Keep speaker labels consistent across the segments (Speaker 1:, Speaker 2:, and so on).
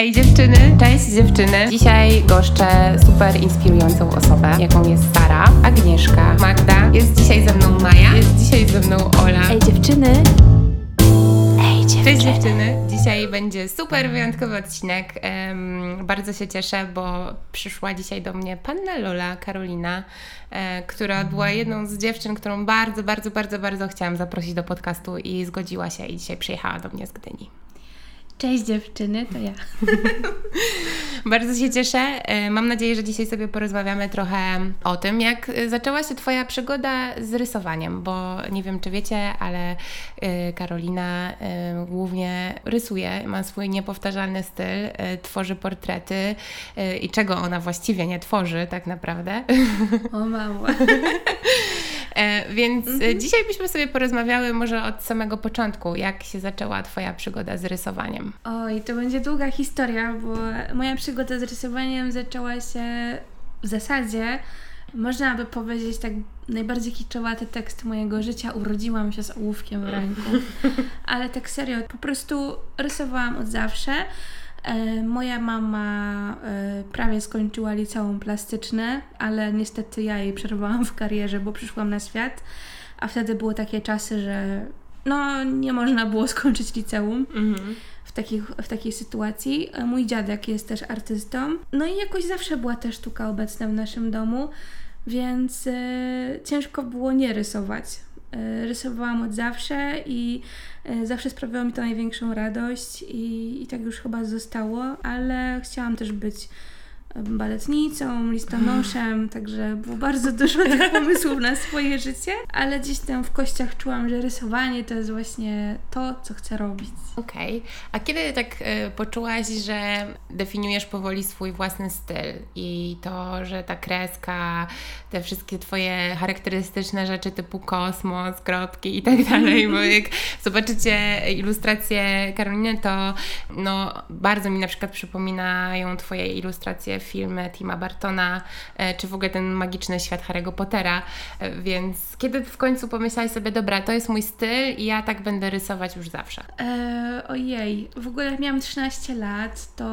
Speaker 1: Ej dziewczyny, cześć dziewczyny. Dzisiaj goszczę super inspirującą osobę, jaką jest Sara, Agnieszka, Magda. Jest dzisiaj ze mną Maja, jest dzisiaj ze mną Ola.
Speaker 2: Ej dziewczyny! Ej dziewczyny!
Speaker 1: Cześć dziewczyny. Dzisiaj będzie super wyjątkowy odcinek. Em, bardzo się cieszę, bo przyszła dzisiaj do mnie panna Lola Karolina, e, która była jedną z dziewczyn, którą bardzo, bardzo, bardzo, bardzo chciałam zaprosić do podcastu i zgodziła się i dzisiaj przyjechała do mnie z Gdyni.
Speaker 2: Cześć dziewczyny, to ja.
Speaker 1: Bardzo się cieszę. E, Mam nadzieję, że dzisiaj sobie porozmawiamy trochę o tym, jak e, zaczęła się Twoja przygoda z rysowaniem, bo nie wiem, czy wiecie, ale e, Karolina głównie rysuje, ma swój niepowtarzalny styl, tworzy portrety i czego ona właściwie nie tworzy tak naprawdę.
Speaker 2: O mamo.
Speaker 1: E, Więc e, dzisiaj byśmy sobie porozmawiały może od samego początku, jak się zaczęła Twoja przygoda z rysowaniem.
Speaker 2: Oj, to będzie długa historia, bo moja przygoda z rysowaniem zaczęła się w zasadzie, można by powiedzieć tak najbardziej kiczowaty tekst mojego życia. Urodziłam się z ołówkiem w ręku. Ale tak serio, po prostu rysowałam od zawsze. E, Moja mama e, prawie skończyła liceum plastyczne, ale niestety ja jej przerwałam w karierze, bo przyszłam na świat, a wtedy były takie czasy, że no nie można było skończyć liceum w, takich, w takiej sytuacji. E, Mój dziadek jest też artystą, no i jakoś zawsze była też sztuka obecna w naszym domu, więc e, ciężko było nie rysować. E, Rysowałam od zawsze i e, zawsze sprawiało mi to największą radość i, i tak już chyba zostało, ale chciałam też być baletnicą, listonoszem, także było bardzo dużo tych pomysłów na swoje życie, ale gdzieś tam w kościach czułam, że rysowanie to jest właśnie to, co chcę robić.
Speaker 1: Okej. A kiedy tak y, poczułaś, że definiujesz powoli swój własny styl i to, że ta kreska, te wszystkie Twoje charakterystyczne rzeczy typu kosmos, kropki i tak dalej, bo jak zobaczycie ilustracje Karoliny, to no, bardzo mi na przykład przypominają Twoje ilustracje filmy Tima Bartona, e, czy w ogóle ten magiczny świat Harry'ego Pottera, E, więc kiedy w końcu pomyślałaś sobie, dobra, to jest mój styl i ja tak będę rysować już zawsze?
Speaker 2: E, ojej, w ogóle jak miałam 13 lat, to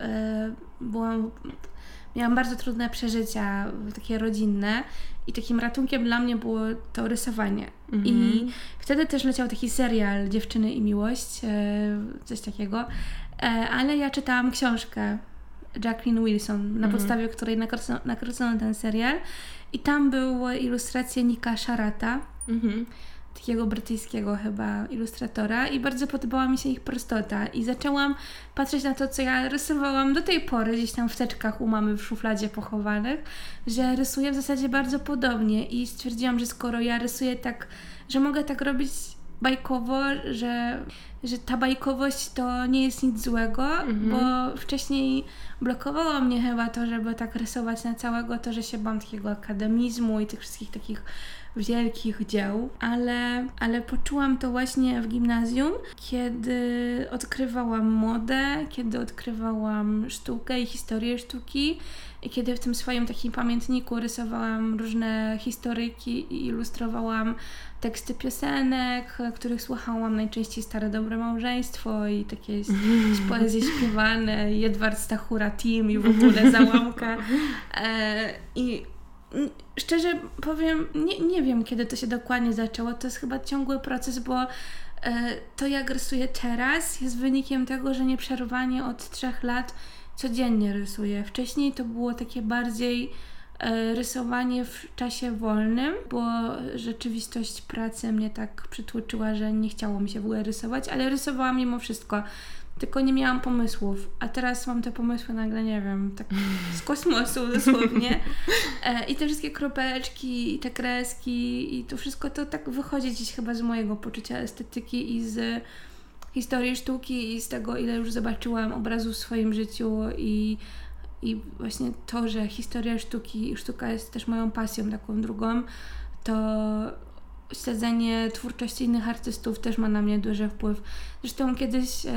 Speaker 2: e, byłam, miałam bardzo trudne przeżycia, takie rodzinne i takim ratunkiem dla mnie było to rysowanie. I wtedy też leciał taki serial Dziewczyny i Miłość, e, coś takiego, ale ja czytałam książkę Jacqueline Wilson, na podstawie której nakręcono ten serial. I tam były ilustracje Nika Sharata,
Speaker 1: Mhm.
Speaker 2: takiego brytyjskiego chyba ilustratora i bardzo podobała mi się ich prostota. I zaczęłam patrzeć na to, co ja rysowałam do tej pory gdzieś tam w teczkach u mamy w szufladzie pochowanych, że rysuję w zasadzie bardzo podobnie. I stwierdziłam, że skoro ja rysuję tak, że mogę tak robić bajkowo, że, że ta bajkowość to nie jest nic złego, bo wcześniej blokowało mnie chyba to, żeby tak rysować na całego, to, że się bałam takiego akademizmu i tych wszystkich takich wielkich dzieł, ale, ale poczułam to właśnie w gimnazjum, kiedy odkrywałam modę, kiedy odkrywałam sztukę i historię sztuki i kiedy w tym swoim takim pamiętniku rysowałam różne historyki i ilustrowałam teksty piosenek, których słuchałam najczęściej Stare Dobre Małżeństwo i takie poezje śpiewane, Jedward Stachura Team i w ogóle załamka. E, I szczerze powiem, nie, nie wiem kiedy to się dokładnie zaczęło. To jest chyba ciągły proces, bo e, to jak rysuję teraz jest wynikiem tego, że nieprzerwanie od trzech lat codziennie rysuję. Wcześniej to było takie bardziej e, rysowanie w czasie wolnym, bo rzeczywistość pracy mnie tak przytłoczyła, że nie chciało mi się w ogóle rysować, ale rysowałam mimo wszystko. Tylko nie miałam pomysłów, a teraz mam te pomysły nagle, nie wiem, tak z kosmosu dosłownie. E, I te wszystkie kropeczki, i te kreski, i to wszystko to tak wychodzi gdzieś chyba z mojego poczucia estetyki i z historii sztuki i z tego, ile już zobaczyłam obrazów w swoim życiu i, i właśnie to, że historia sztuki i sztuka jest też moją pasją taką drugą, to śledzenie twórczości innych artystów też ma na mnie duży wpływ. Zresztą kiedyś e,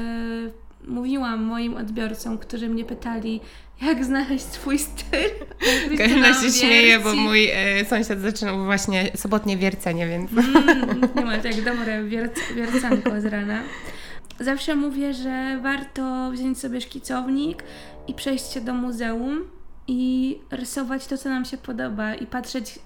Speaker 2: mówiłam moim odbiorcom, którzy mnie pytali, jak znaleźć swój styl.
Speaker 1: Karolina się śmieje, bo mój e, sąsiad zaczynał właśnie sobotnie wiercenie, więc
Speaker 2: Mm, nie ma tak dobre wierc, wiercanko z rana. Zawsze mówię, że warto wziąć sobie szkicownik i przejść się do muzeum i rysować to, co nam się podoba i patrzeć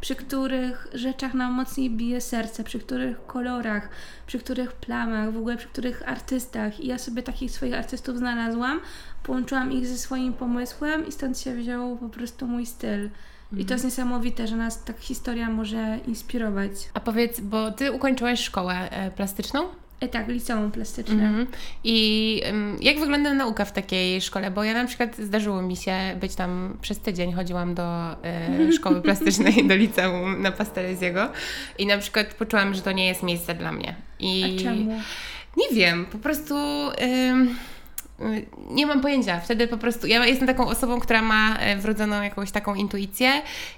Speaker 2: przy których rzeczach nam mocniej bije serce, przy których kolorach, przy których plamach, w ogóle przy których artystach. I ja sobie takich swoich artystów znalazłam, połączyłam ich ze swoim pomysłem i stąd się wziął po prostu mój styl. I to jest niesamowite, że nas tak historia może inspirować.
Speaker 1: A powiedz, bo ty ukończyłaś szkołę e, plastyczną?
Speaker 2: E, tak, liceum plastyczne.
Speaker 1: Mhm. I jak wygląda nauka w takiej szkole? Bo ja na przykład zdarzyło mi się być tam przez tydzień, chodziłam do y, szkoły plastycznej, do liceum na Pastelezjego i na przykład poczułam, że to nie jest miejsce dla mnie. I
Speaker 2: A czemu?
Speaker 1: Nie wiem, po prostu... y, nie mam pojęcia. Wtedy po prostu. Ja jestem taką osobą, która ma e, wrodzoną jakąś taką intuicję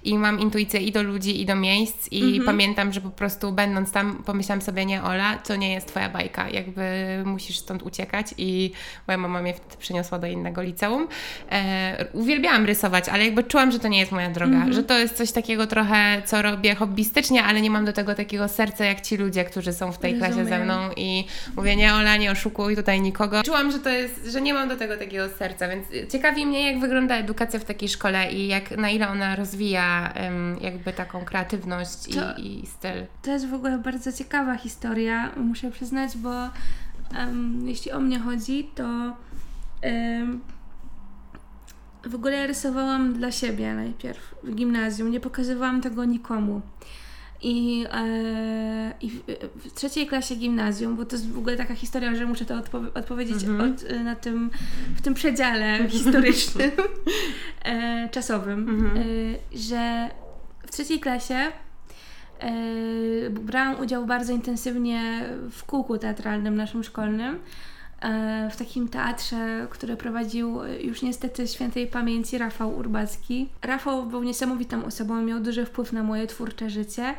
Speaker 1: i mam intuicję i do ludzi, i do miejsc. I
Speaker 2: Mhm.
Speaker 1: pamiętam, że po prostu będąc tam, pomyślałam sobie, nie, Ola, to nie jest Twoja bajka. Jakby musisz stąd uciekać. I moja mama mnie wtedy przeniosła do innego liceum. E, uwielbiałam rysować, ale jakby czułam, że to nie jest moja droga.
Speaker 2: Mhm.
Speaker 1: Że to jest coś takiego trochę, co robię hobbystycznie, ale nie mam do tego takiego serca, jak ci ludzie, którzy są w tej klasie ze
Speaker 2: Rozumiem.
Speaker 1: mną i mówię, nie Ola, nie oszukuj tutaj nikogo. Czułam, że to jest, że nie mam do tego takiego serca, więc ciekawi mnie, jak wygląda edukacja w takiej szkole i jak, na ile ona rozwija em, jakby taką kreatywność
Speaker 2: To-
Speaker 1: i, i styl.
Speaker 2: To jest w ogóle bardzo ciekawa historia, muszę przyznać, bo em, jeśli o mnie chodzi, to em, w ogóle ja rysowałam dla siebie najpierw w gimnazjum, nie pokazywałam tego nikomu. I, e, i w, trzeciej klasie gimnazjum, bo to jest w ogóle taka historia, że muszę to odpo- odpowiedzieć
Speaker 1: Mhm.
Speaker 2: od, e, na tym, w tym przedziale historycznym, e, czasowym,
Speaker 1: Mhm.
Speaker 2: e, że w trzeciej klasie e, brałam udział bardzo intensywnie w kółku teatralnym naszym szkolnym. E, W takim teatrze, które prowadził e, już niestety świętej pamięci Rafał Urbacki. Rafał był niesamowitą osobą, miał duży wpływ na moje twórcze życie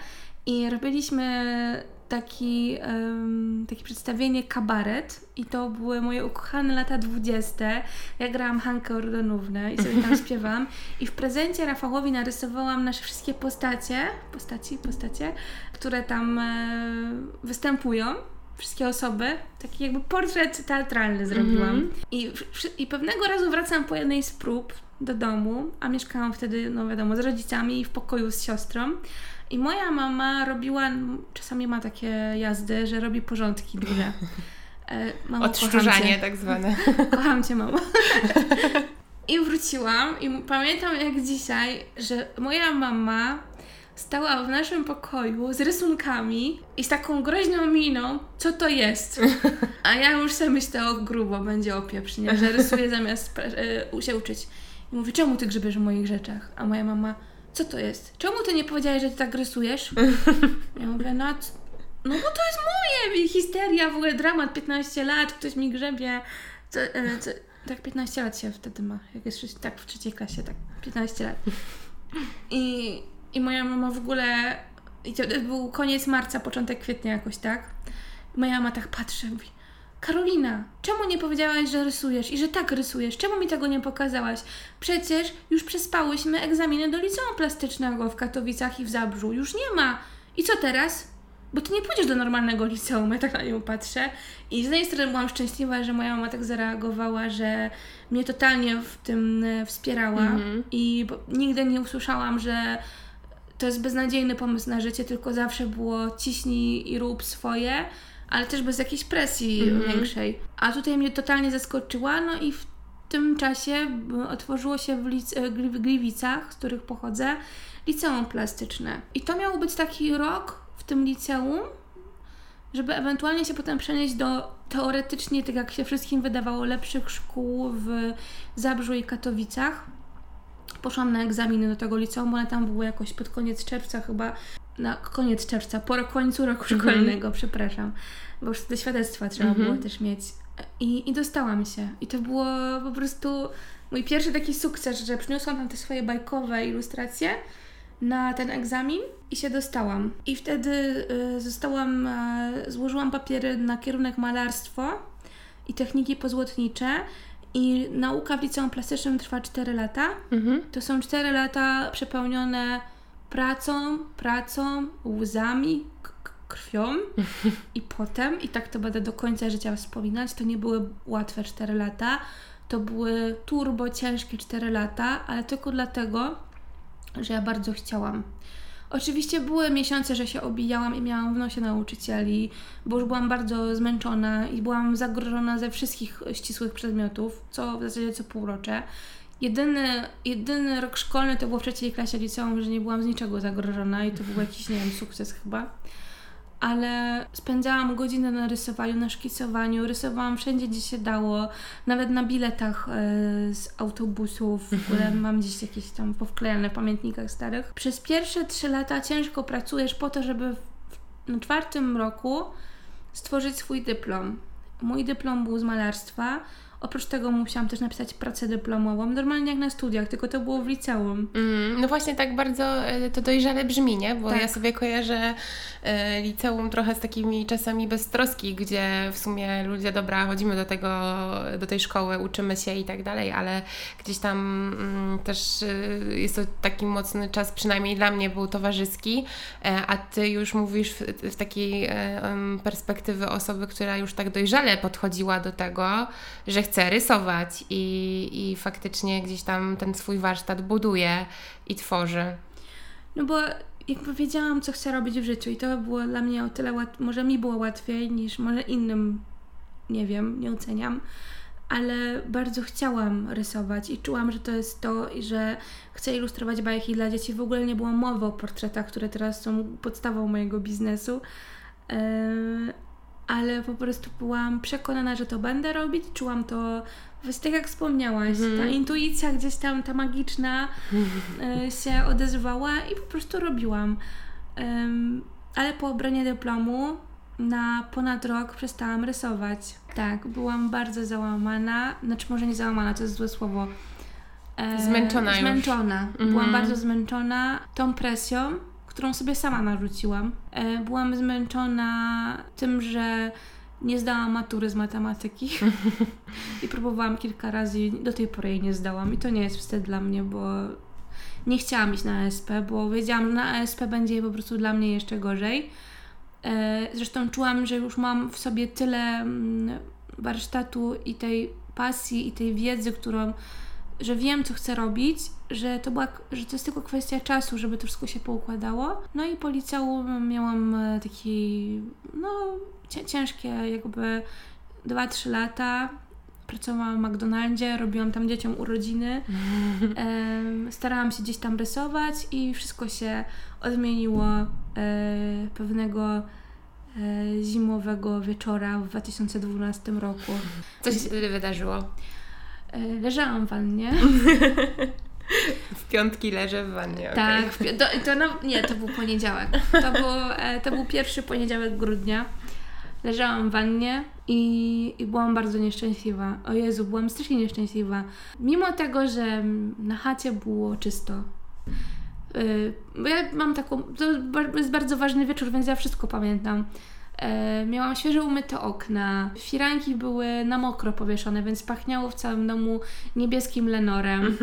Speaker 2: i robiliśmy taki, em, takie przedstawienie kabaret i to były moje ukochane lata dwudzieste. Ja grałam Hankę Ordonównę i sobie tam śpiewałam i w prezencie Rafałowi narysowałam nasze wszystkie postacie, postaci, postacie, które tam e, występują. Wszystkie osoby, taki jakby portret teatralny zrobiłam.
Speaker 1: Mhm.
Speaker 2: I, wszy- I pewnego razu wracam po jednej z prób do domu, a mieszkałam wtedy, no wiadomo, z rodzicami i w pokoju z siostrą. I moja mama robiła, czasami ma takie jazdy, że robi porządki duże. E, mamo,
Speaker 1: Odszczurzanie tak zwane.
Speaker 2: Kocham cię, mamo. I wróciłam i pamiętam jak dzisiaj, że moja mama stała w naszym pokoju z rysunkami i z taką groźną miną, co to jest? A ja już sobie myślę, o grubo, będzie opieprz, że rysuję zamiast e, się uczyć. I mówię, czemu ty grzebiesz w moich rzeczach? A moja mama, co to jest? Czemu ty nie powiedziałeś, że ty tak rysujesz? Ja mówię, no, no bo to jest moje, histeria, w ogóle dramat, 15 lat, ktoś mi grzebie. Co, e, co, tak 15 lat się wtedy ma, jak jest tak w trzeciej klasie, tak 15 lat. I, I moja mama w ogóle, i to był koniec marca, początek kwietnia jakoś, tak? Moja mama tak patrzy, mówi, Karolina, czemu nie powiedziałaś, że rysujesz i że tak rysujesz? Czemu mi tego nie pokazałaś? Przecież już przespałyśmy egzaminy do liceum plastycznego w Katowicach i w Zabrzu. Już nie ma. I co teraz? Bo ty nie pójdziesz do normalnego liceum, ja tak na nią patrzę. I z jednej strony byłam szczęśliwa, że moja mama tak zareagowała, że mnie totalnie w tym e, wspierała
Speaker 1: Mhm.
Speaker 2: i bo, nigdy nie usłyszałam, że to jest beznadziejny pomysł na życie, tylko zawsze było ciśnij i rób swoje, ale też bez jakiejś presji
Speaker 1: Mhm.
Speaker 2: większej. A tutaj mnie totalnie zaskoczyła, no i w tym czasie m, otworzyło się w, lic- Gli- w Gliwicach, z których pochodzę, liceum plastyczne. I to miał być taki rok w tym liceum, żeby ewentualnie się potem przenieść do teoretycznie, tak jak się wszystkim wydawało, lepszych szkół w Zabrzu i Katowicach. Poszłam na egzaminy do tego liceum, one tam były jakoś pod koniec czerwca chyba, na koniec czerwca, po końcu roku
Speaker 1: Mhm.
Speaker 2: szkolnego, przepraszam, bo już wtedy świadectwa trzeba
Speaker 1: Mhm.
Speaker 2: było też mieć. I, I dostałam się. I to było po prostu mój pierwszy taki sukces, że przyniosłam tam te swoje bajkowe ilustracje na ten egzamin i się dostałam. I wtedy y, zostałam, y, złożyłam papiery na kierunek malarstwo i techniki pozłotnicze i nauka w liceum plastycznym trwa 4 lata.
Speaker 1: Mhm.
Speaker 2: To są 4 lata przepełnione pracą, pracą, łzami, krwią i potem, i tak to będę do końca życia wspominać, to nie były łatwe 4 lata, to były turbo ciężkie 4 lata, ale tylko dlatego, że ja bardzo chciałam. Oczywiście były miesiące, że się obijałam i miałam w nosie nauczycieli, bo już byłam bardzo zmęczona i byłam zagrożona ze wszystkich ścisłych przedmiotów, co w zasadzie co półrocze. Jedyny, jedyny rok szkolny to było w trzeciej klasie liceum, że nie byłam z niczego zagrożona i to był jakiś, nie wiem, sukces chyba ale spędzałam godziny na rysowaniu, na szkicowaniu, rysowałam wszędzie, gdzie się dało, nawet na biletach e, z autobusów, w ogóle mhm. mam gdzieś jakieś tam powklejane w pamiętnikach starych. Przez pierwsze trzy lata ciężko pracujesz po to, żeby w, na czwartym roku stworzyć swój dyplom. Mój dyplom był z malarstwa, Oprócz tego musiałam też napisać pracę dyplomową, normalnie jak na studiach, tylko to było w liceum.
Speaker 1: Mm, no właśnie tak bardzo e, to dojrzale brzmi, nie? Bo tak. ja sobie kojarzę e, liceum trochę z takimi czasami beztroski, gdzie w sumie ludzie, dobra, chodzimy do tego, do tej szkoły, uczymy się i tak dalej, ale gdzieś tam mm, też e, jest to taki mocny czas, przynajmniej dla mnie był towarzyski, a Ty już mówisz w, w takiej perspektywy osoby, która już tak dojrzale podchodziła do tego, że chce chce rysować i, i faktycznie gdzieś tam ten swój warsztat buduje i tworzy.
Speaker 2: No bo jakby wiedziałam, co chcę robić w życiu i to było dla mnie o tyle łatwiej, może mi było łatwiej niż może innym, nie wiem, nie oceniam, ale bardzo chciałam rysować i czułam, że to jest to i że chcę ilustrować bajki dla dzieci. W ogóle nie było mowy o portretach, które teraz są podstawą mojego biznesu. Yy, ale po prostu byłam przekonana, że to będę robić. Czułam to, właśnie tak jak wspomniałaś, mm. ta intuicja gdzieś tam, ta magiczna y, się odezwała i po prostu robiłam. Ale po obronie dyplomu na ponad rok przestałam rysować. Tak, byłam bardzo załamana, znaczy może nie załamana, to jest złe słowo.
Speaker 1: E, zmęczona
Speaker 2: Zmęczona. Już. Byłam mm. bardzo zmęczona tą presją którą sobie sama narzuciłam. E, byłam zmęczona tym, że nie zdałam matury z matematyki i próbowałam kilka razy, do tej pory jej nie zdałam i to nie jest wstyd dla mnie, bo nie chciałam iść na ASP, bo wiedziałam, że na ASP będzie po prostu dla mnie jeszcze gorzej. E, zresztą czułam, że już mam w sobie tyle mm, warsztatu i tej pasji i tej wiedzy, którą że wiem, co chcę robić, że to, była, że to jest tylko kwestia czasu, żeby to wszystko się poukładało. No i po liceum miałam e, taki, no, ciężkie jakby 2-3 lata. Pracowałam w McDonaldzie, robiłam tam dzieciom urodziny. Starałam się gdzieś tam rysować i wszystko się odmieniło e, pewnego e, zimowego wieczora w 2012 roku.
Speaker 1: Co się wtedy wydarzyło?
Speaker 2: E, leżałam w wannie.
Speaker 1: W piątki leżę w wannie.
Speaker 2: Tak, okay. to, to no, nie, to był poniedziałek. To był, e, to był pierwszy poniedziałek grudnia. Leżałam w wannie i, i byłam bardzo nieszczęśliwa. O Jezu, byłam strasznie nieszczęśliwa. Mimo tego, że na chacie było czysto. Yy, ja mam taką. To jest bardzo ważny wieczór, więc ja wszystko pamiętam. E, miałam świeżo umyte okna, firanki były na mokro powieszone, więc pachniało w całym domu niebieskim lenorem.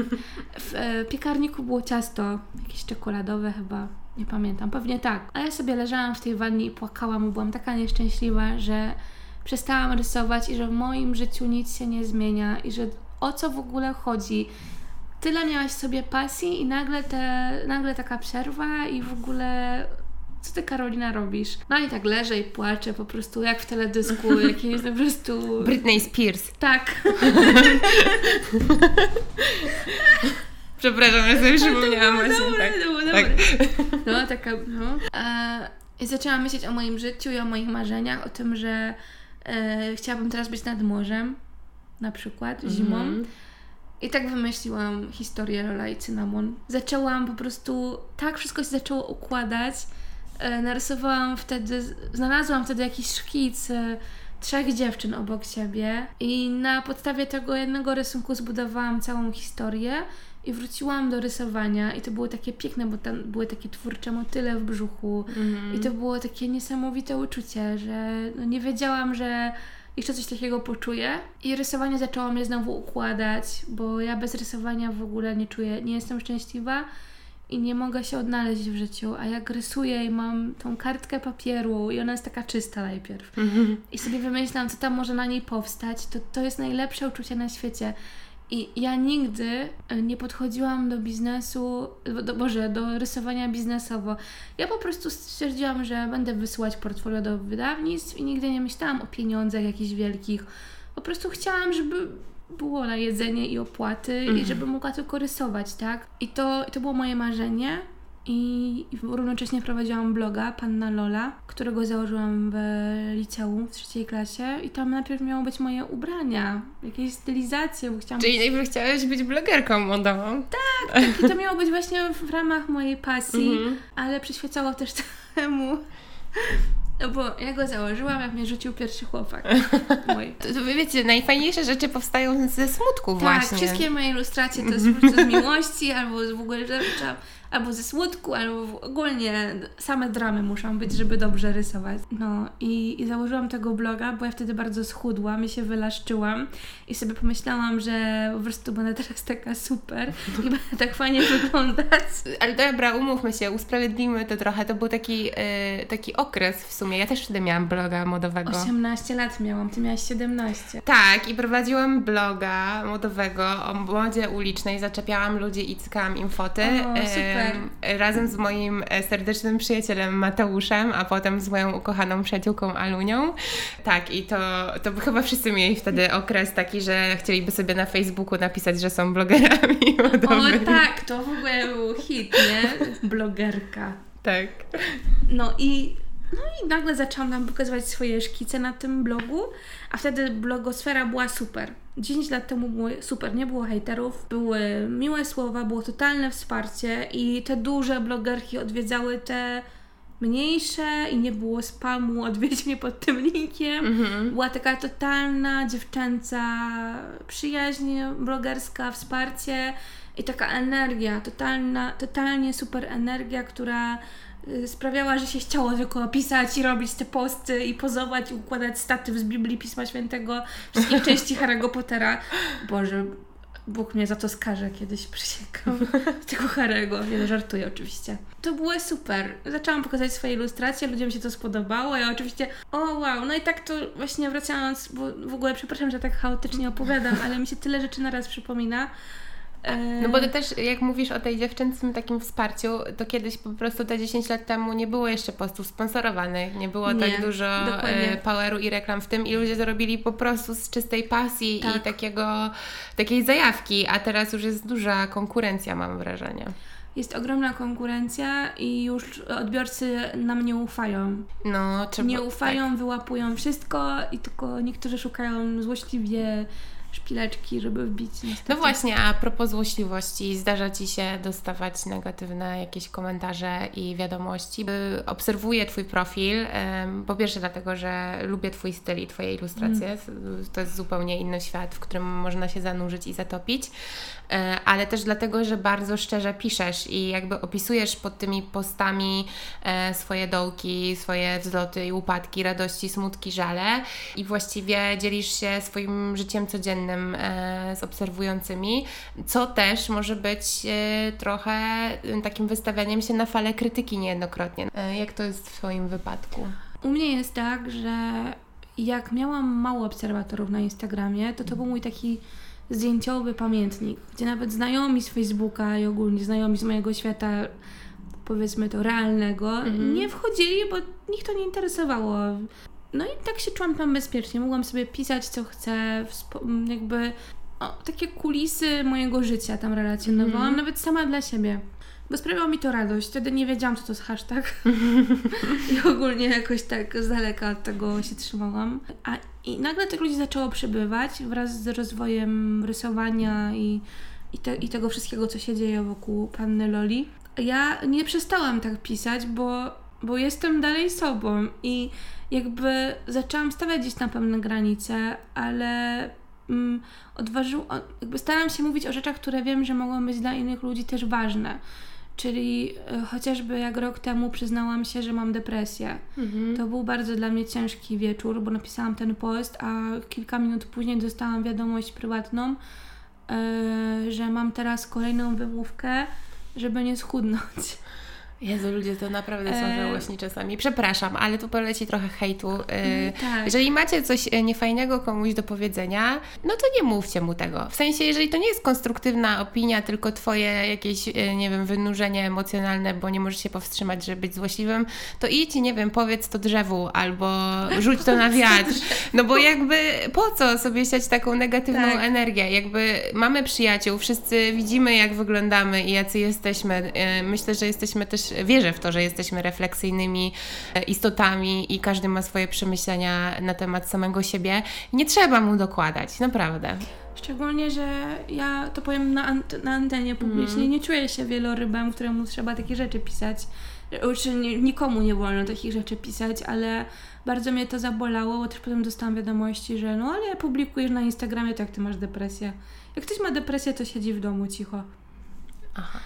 Speaker 2: W e, piekarniku było ciasto, jakieś czekoladowe chyba, nie pamiętam, pewnie tak. A ja sobie leżałam w tej wannie i płakałam, byłam taka nieszczęśliwa, że przestałam rysować i że w moim życiu nic się nie zmienia i że o co w ogóle chodzi. Tyle miałaś sobie pasji i nagle, te, nagle taka przerwa i w ogóle co ty Karolina robisz? No i tak leżę i płaczę po prostu jak w teledysku, jakimś po prostu...
Speaker 1: Britney Spears.
Speaker 2: Tak.
Speaker 1: Przepraszam, ja sobie przypomniałam
Speaker 2: właśnie. Dobre, tak. To było tak. No, taka, no. E, I zaczęłam myśleć o moim życiu i o moich marzeniach, o tym, że e, chciałabym teraz być nad morzem, na przykład, zimą. Mm -hmm. I tak wymyśliłam historię Lola i Cynamon. Zaczęłam po prostu, tak wszystko się zaczęło układać, narysowałam wtedy, znalazłam wtedy jakiś szkic e, trzech dziewczyn obok siebie i na podstawie tego jednego rysunku zbudowałam całą historię i wróciłam do rysowania i to było takie piękne, bo tam były takie twórcze motyle w brzuchu mm. i to było takie niesamowite uczucie, że no nie wiedziałam, że jeszcze coś takiego poczuję i rysowanie zaczęło mnie znowu układać, bo ja bez rysowania w ogóle nie czuję, nie jestem szczęśliwa i nie mogę się odnaleźć w życiu, a jak rysuję i mam tą kartkę papieru i ona jest taka czysta najpierw i sobie wymyślam, co tam może na niej powstać, to to jest najlepsze uczucie na świecie. I ja nigdy e, nie podchodziłam do biznesu, do, Boże, do rysowania biznesowo. Ja po prostu stwierdziłam, że będę wysyłać portfolio do wydawnictw i nigdy nie myślałam o pieniądzach jakichś wielkich. Po prostu chciałam, żeby było na jedzenie i opłaty i
Speaker 1: Mhm.
Speaker 2: żeby mogła tylko rysować, tak? I to, to było moje marzenie. I, I równocześnie prowadziłam bloga Panna Lola, którego założyłam w liceum w trzeciej klasie i tam najpierw miało być moje ubrania, jakieś stylizacje, bo chciałam...
Speaker 1: Czyli najpierw chciałaś być blogerką modową.
Speaker 2: I to miało być właśnie w ramach mojej pasji,
Speaker 1: Mhm.
Speaker 2: ale przyświecało też temu... No bo ja go założyłam, jak mnie rzucił pierwszy chłopak mój.
Speaker 1: To, to wiecie, najfajniejsze rzeczy powstają ze smutku
Speaker 2: Tak,
Speaker 1: właśnie.
Speaker 2: wszystkie moje ilustracje to jest po prostu z miłości, albo z w ogóle rzeczy, albo ze smutku, albo ogólnie same dramy muszą być, żeby dobrze rysować. No i, i założyłam tego bloga, bo ja wtedy bardzo schudłam i się wylaszczyłam i sobie pomyślałam, że po prostu będę teraz taka super i będę tak fajnie wyglądać.
Speaker 1: Ale dobra, umówmy się, usprawiedliwmy to trochę. To był taki, e, taki okres w sumie. Ja też wtedy miałam bloga modowego.
Speaker 2: 18 lat miałam, ty miałaś 17.
Speaker 1: Tak, i prowadziłam bloga modowego o modzie ulicznej. Zaczepiałam ludzi i cykałam im foty.
Speaker 2: O,
Speaker 1: em,
Speaker 2: super.
Speaker 1: razem z moim e, serdecznym przyjacielem Mateuszem, a potem z moją ukochaną przyjaciółką Alunią. Tak, i to, to chyba wszyscy mieli wtedy okres taki, że chcieliby sobie na Facebooku napisać, że są blogerami
Speaker 2: O tak, to w ogóle był hit, nie? Blogerka.
Speaker 1: tak.
Speaker 2: No i, no i nagle zaczęłam nam pokazywać swoje szkice na tym blogu, a wtedy blogosfera była super. 10 lat temu było super, nie było hejterów, były miłe słowa, było totalne wsparcie i te duże blogerki odwiedzały te mniejsze i nie było spamu, odwiedź mnie pod tym linkiem.
Speaker 1: Mhm.
Speaker 2: Była taka totalna dziewczęca przyjaźń blogerska, wsparcie i taka energia, totalna, totalnie super energia, która sprawiała, że się chciało tylko pisać i robić te posty i pozować i układać statyw z Biblii Pisma Świętego, wszystkich części Harry'ego Pottera. Boże, Bóg mnie za to skaże kiedyś, przysięgam. Tego Harry'ego, nie żartuję oczywiście. To było super. Zaczęłam pokazać swoje ilustracje, ludziom się to spodobało. Ja oczywiście, o wow, no i tak to właśnie wracając, bo w ogóle przepraszam, że tak chaotycznie opowiadam, ale mi się tyle rzeczy naraz przypomina.
Speaker 1: No bo to też, jak mówisz o tej dziewczęcym takim wsparciu, to kiedyś po prostu te 10 lat temu nie było jeszcze postów sponsorowanych, nie było
Speaker 2: Nie,
Speaker 1: tak dużo
Speaker 2: dokładnie.
Speaker 1: e, poweru i reklam w tym i ludzie zarobili po prostu z czystej pasji i
Speaker 2: Tak.
Speaker 1: takiego, takiej zajawki, a teraz już jest duża konkurencja, mam wrażenie.
Speaker 2: Jest ogromna konkurencja i już odbiorcy nam nie ufają.
Speaker 1: No, trzeba,
Speaker 2: Nie ufają, wyłapują wszystko i tylko niektórzy szukają złośliwie szpileczki, żeby wbić. Niestety.
Speaker 1: No właśnie, a propos złośliwości, zdarza Ci się dostawać negatywne jakieś komentarze i wiadomości. Y, Obserwuję Twój profil, po pierwsze dlatego, że lubię Twój styl i Twoje ilustracje. To jest zupełnie inny świat, w którym można się zanurzyć i zatopić, ale też dlatego, że bardzo szczerze piszesz i jakby opisujesz pod tymi postami e, swoje dołki, swoje wzloty i upadki, radości, smutki, żale i właściwie dzielisz się swoim życiem codziennym e, z obserwującymi, co też może być e, trochę e, takim wystawianiem się na falę krytyki niejednokrotnie. E, jak to jest w Twoim wypadku?
Speaker 2: U mnie jest tak, że jak miałam mało obserwatorów na Instagramie, to to był mój taki zdjęciowy pamiętnik, gdzie nawet znajomi z Facebooka i ogólnie znajomi z mojego świata, powiedzmy to realnego,
Speaker 1: Mhm.
Speaker 2: nie wchodzili, bo nich to nie interesowało. No i tak się czułam tam bezpiecznie. Mogłam sobie pisać co chcę, jakby o, takie kulisy mojego życia tam relacjonowałam,
Speaker 1: Mhm.
Speaker 2: nawet sama dla siebie. Bo sprawiało mi to radość. Wtedy nie wiedziałam, co to jest hashtag. I ogólnie jakoś tak z daleka od tego się trzymałam. A i nagle tych ludzi zaczęło przybywać wraz z rozwojem rysowania i, i, te, i tego wszystkiego, co się dzieje wokół panny Loli. Ja nie przestałam tak pisać, bo, bo jestem dalej sobą i jakby zaczęłam stawiać gdzieś na pewne granice, ale mm, odważył, jakby staram się mówić o rzeczach, które wiem, że mogą być dla innych ludzi też ważne. Czyli e, chociażby jak rok temu przyznałam się, że mam depresję. To był bardzo dla mnie ciężki wieczór, bo napisałam ten post, a kilka minut później dostałam wiadomość prywatną, e, że mam teraz kolejną wymówkę żeby nie schudnąć.
Speaker 1: Jezu, ludzie to naprawdę są żałośni czasami. Przepraszam, ale tu poleci trochę hejtu. E,
Speaker 2: tak.
Speaker 1: Jeżeli macie coś e, niefajnego komuś do powiedzenia, no to nie mówcie mu tego. W sensie, jeżeli to nie jest konstruktywna opinia, tylko twoje jakieś, e, nie wiem, wynurzenie emocjonalne, bo nie możesz się powstrzymać, żeby być złośliwym, to idź i nie wiem, powiedz to drzewu albo rzuć to na wiatr. No bo jakby po co sobie siać taką negatywną
Speaker 2: Tak.
Speaker 1: energię? Jakby mamy przyjaciół, wszyscy widzimy jak wyglądamy i jacy jesteśmy. E, Myślę, że jesteśmy też, wierzę w to, że jesteśmy refleksyjnymi e, istotami i każdy ma swoje przemyślenia na temat samego siebie. Nie trzeba mu dokładać, naprawdę.
Speaker 2: Szczególnie, że ja to powiem na, ant- na antenie publicznej, nie czuję się wielorybem, któremu trzeba takie rzeczy pisać. Czy nikomu nie wolno takich rzeczy pisać, ale bardzo mnie to zabolało, bo też potem dostałam wiadomości, że no ale publikujesz na Instagramie, to jak ty masz depresję. Jak ktoś ma depresję, to siedzi w domu cicho.
Speaker 1: Aha.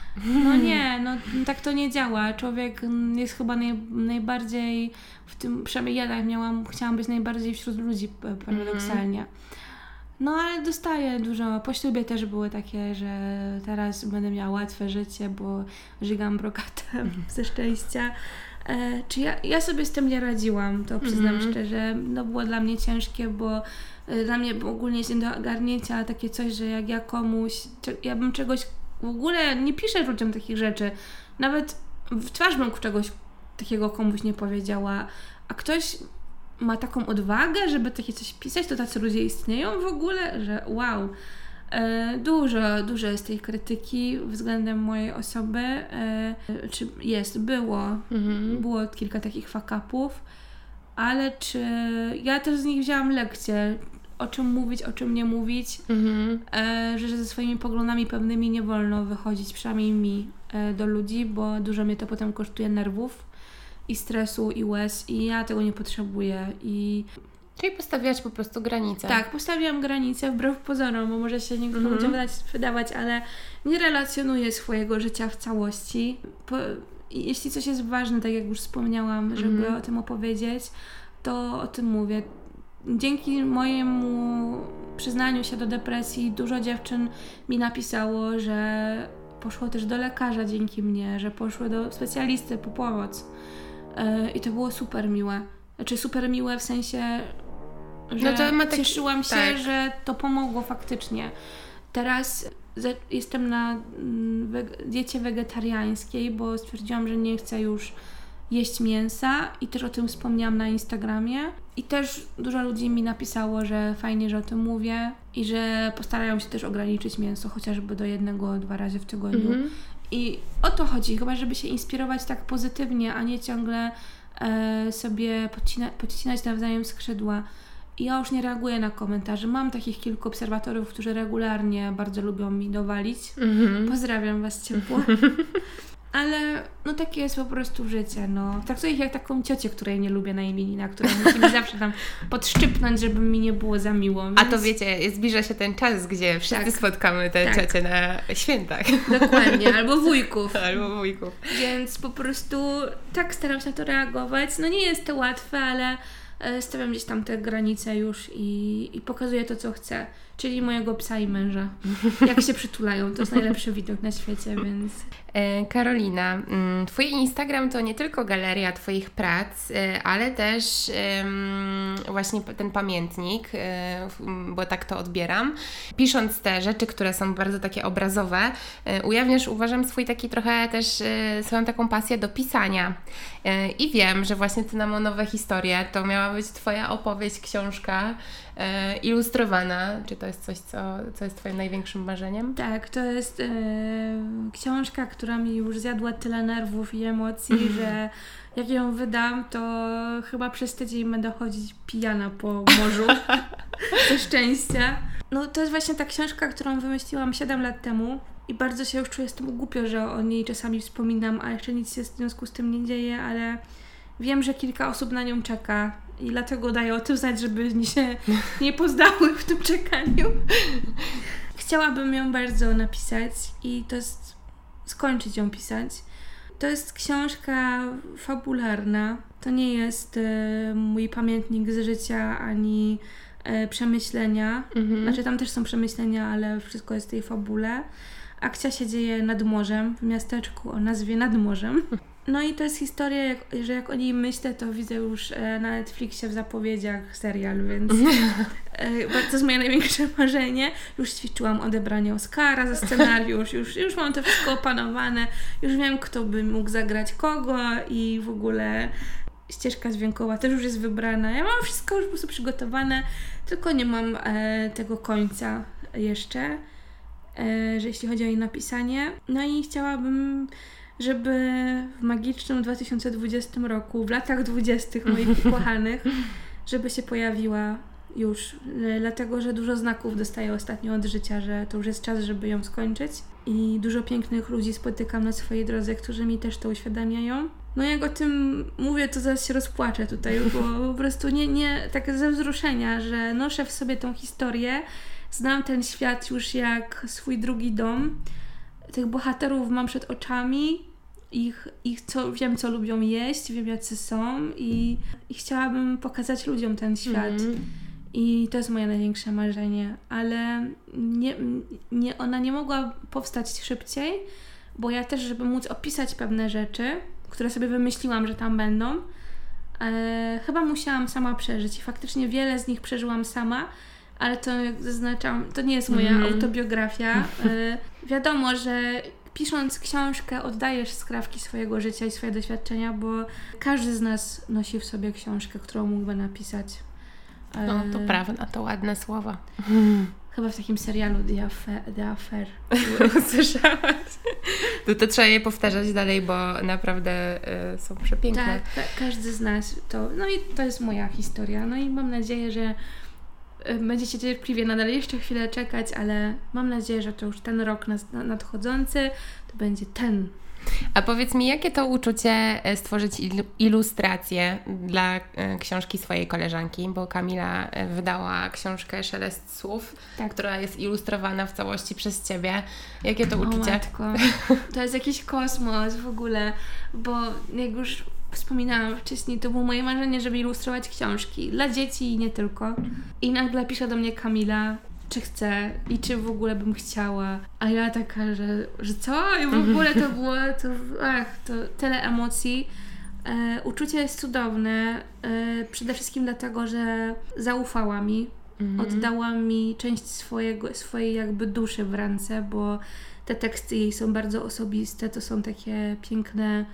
Speaker 2: No nie, no tak to nie działa. Człowiek mm, jest chyba naj, najbardziej w tym, przynajmniej ja tak miałam, chciałam być najbardziej wśród ludzi paradoksalnie. No ale dostaję dużo. Po ślubie też były takie, że teraz będę miała łatwe życie, bo żygam brokatem ze szczęścia. E, czy ja, ja sobie z tym nie radziłam, to przyznam szczerze. No było dla mnie ciężkie, bo e, dla mnie ogólnie jest nie do ogarnięcia takie coś, że jak ja komuś, ja bym czegoś w ogóle nie piszę ludziom takich rzeczy. Nawet w twarz bym czegoś takiego komuś nie powiedziała, a ktoś ma taką odwagę, żeby takie coś pisać, to tacy ludzie istnieją w ogóle, że wow. E, Dużo, dużo jest tej krytyki względem mojej osoby. E, Czy jest, było. Było kilka takich fakapów, ale czy ja też z nich wzięłam lekcję, o czym mówić, o czym nie mówić,
Speaker 1: Mhm.
Speaker 2: e, że ze swoimi poglądami pewnymi nie wolno wychodzić, przynajmniej mi, e, do ludzi, bo dużo mnie to potem kosztuje nerwów i stresu i łez i ja tego nie potrzebuję i
Speaker 1: Czyli postawiałaś po prostu granicę.
Speaker 2: tak, postawiłam granicę wbrew pozorom, bo może się niektórym
Speaker 1: Mhm.
Speaker 2: ludziom wydać, wydawać, ale nie relacjonuję swojego życia w całości. Po, jeśli coś jest ważne, tak jak już wspomniałam, żeby
Speaker 1: Mhm.
Speaker 2: o tym opowiedzieć, to o tym mówię. Dzięki mojemu przyznaniu się do depresji, dużo dziewczyn mi napisało, że poszło też do lekarza dzięki mnie, że poszły do specjalisty po pomoc. E, I to było super miłe. Znaczy super miłe w sensie, że
Speaker 1: No to ma
Speaker 2: cieszyłam się,
Speaker 1: tak.
Speaker 2: że to pomogło faktycznie. Teraz jestem na mm, diecie wegetariańskiej, bo stwierdziłam, że nie chcę już jeść mięsa i też o tym wspomniałam na Instagramie. I też dużo ludzi mi napisało, że fajnie, że o tym mówię i że postarają się też ograniczyć mięso chociażby do jednego, dwa razy w tygodniu.
Speaker 1: Mhm.
Speaker 2: I o to chodzi, chyba żeby się inspirować tak pozytywnie, a nie ciągle e, sobie podcina, podcinać nawzajem skrzydła. I ja już nie reaguję na komentarze. Mam takich kilku obserwatorów, którzy regularnie bardzo lubią mi dowalić.
Speaker 1: Mhm.
Speaker 2: Pozdrawiam Was ciepło. Ale no takie jest po prostu życie, no. Traktuję ich jak taką ciocię, której nie lubię na imieninach, która musi mi zawsze tam podszczypnąć, żeby mi nie było za miło.
Speaker 1: A to
Speaker 2: więc-
Speaker 1: wiecie, zbliża się ten czas, gdzie wszyscy
Speaker 2: Tak.
Speaker 1: spotkamy te
Speaker 2: Tak.
Speaker 1: ciocie na świętach.
Speaker 2: Dokładnie, albo wujków.
Speaker 1: Albo wujków.
Speaker 2: Więc po prostu tak staram się na to reagować. No nie jest to łatwe, ale e, stawiam gdzieś tam te granice już i, i pokazuję to, co chcę. Czyli mojego psa i męża. Jak się przytulają, to jest najlepszy widok na świecie, więc
Speaker 1: E, Karolina, mm, Twój Instagram to nie tylko galeria Twoich prac, e, ale też właśnie ten pamiętnik, e, bo tak to odbieram. Pisząc te rzeczy, które są bardzo takie obrazowe, ujawniasz, uważam, swój taki trochę też swoją taką pasję do pisania. I wiem, że właśnie Ty nam o nowe historie to miała być Twoja opowieść, książka ilustrowana. Czy to jest coś, co, co jest Twoim największym marzeniem?
Speaker 2: tak, to jest e, książka, która mi już zjadła tyle nerwów i emocji, że jak ją wydam, to chyba przez tydzień będę chodzić pijana po morzu. Ze szczęścia. No to jest właśnie ta książka, którą wymyśliłam 7 lat temu i bardzo się już czuję z tym głupio, że o niej czasami wspominam, a jeszcze nic się w związku z tym nie dzieje, ale wiem, że kilka osób na nią czeka i dlatego daję o tym znać, żeby nie się nie pozdały w tym czekaniu. Chciałabym ją bardzo napisać i to jest skończyć ją pisać. To jest książka fabularna. To nie jest e, mój pamiętnik z życia ani e, przemyślenia.
Speaker 1: Mhm.
Speaker 2: Znaczy tam też są przemyślenia, ale wszystko jest w tej fabule. Akcja się dzieje nad morzem, w miasteczku o nazwie Nad Morzem. No i to jest historia, jak, że jak o niej myślę, to widzę już e, na Netflixie w zapowiedziach serial, więc e, to jest moje największe marzenie. Już ćwiczyłam odebranie Oscara za scenariusz, już, już mam to wszystko opanowane, już wiem, kto by mógł zagrać kogo i w ogóle ścieżka dźwiękowa też już jest wybrana. Ja mam wszystko już po prostu przygotowane, tylko nie mam e, tego końca jeszcze, e, że jeśli chodzi o jej napisanie. No i chciałabym żeby w magicznym 2020 roku, w latach 20. moich ukochanych, żeby się pojawiła już, e, dlatego że dużo znaków dostaję ostatnio od życia, że to już jest czas, żeby ją skończyć. I dużo pięknych ludzi spotykam na swojej drodze, którzy mi też to uświadamiają. No jak o tym mówię, to zaraz się rozpłaczę tutaj, bo po prostu nie, nie, tak ze wzruszenia, że noszę w sobie tą historię, znam ten świat już jak swój drugi dom tych bohaterów mam przed oczami, ich, ich co, wiem, co lubią jeść, wiem, jacy są i, i chciałabym pokazać ludziom ten świat. Mm. I to jest moje największe marzenie, ale nie, nie, ona nie mogła powstać szybciej, bo ja też, żeby móc opisać pewne rzeczy, które sobie wymyśliłam, że tam będą, e, chyba musiałam sama przeżyć. I faktycznie wiele z nich przeżyłam sama, ale to jak zaznaczam, to nie jest moja mm. autobiografia. E, wiadomo, że pisząc książkę oddajesz skrawki swojego życia i swoje doświadczenia, bo każdy z nas nosi w sobie książkę, którą mógłby napisać.
Speaker 1: No, to e, prawda, to ładne słowa.
Speaker 2: Chyba w takim serialu The Affair. The Affair.
Speaker 1: Słyszałaś? To, to trzeba je powtarzać dalej, bo naprawdę y, są przepiękne.
Speaker 2: Tak, tak, każdy z nas to. No i to jest moja historia. No i mam nadzieję, że będziecie cierpliwie nadal jeszcze chwilę czekać, ale mam nadzieję, że to już ten rok nadchodzący to będzie ten.
Speaker 1: A powiedz mi, jakie to uczucie e, stworzyć ilustrację dla e, książki swojej koleżanki, bo Kamila e, wydała książkę Szelest Słów, tak. która jest ilustrowana w całości przez Ciebie. Jakie to uczucie? O
Speaker 2: matko. To jest jakiś kosmos w ogóle, bo jak już wspominałam wcześniej, to było moje marzenie, żeby ilustrować książki dla dzieci i nie tylko. I nagle pisze do mnie Kamila, czy chcę i czy w ogóle bym chciała. A ja taka, że, że co? I w ogóle to było, to, ach, to tyle emocji. E, uczucie jest cudowne, e, przede wszystkim dlatego, że zaufała mi, mhm. oddała mi część swojego, swojej jakby duszy w ręce, bo te teksty jej są bardzo osobiste, to są takie piękne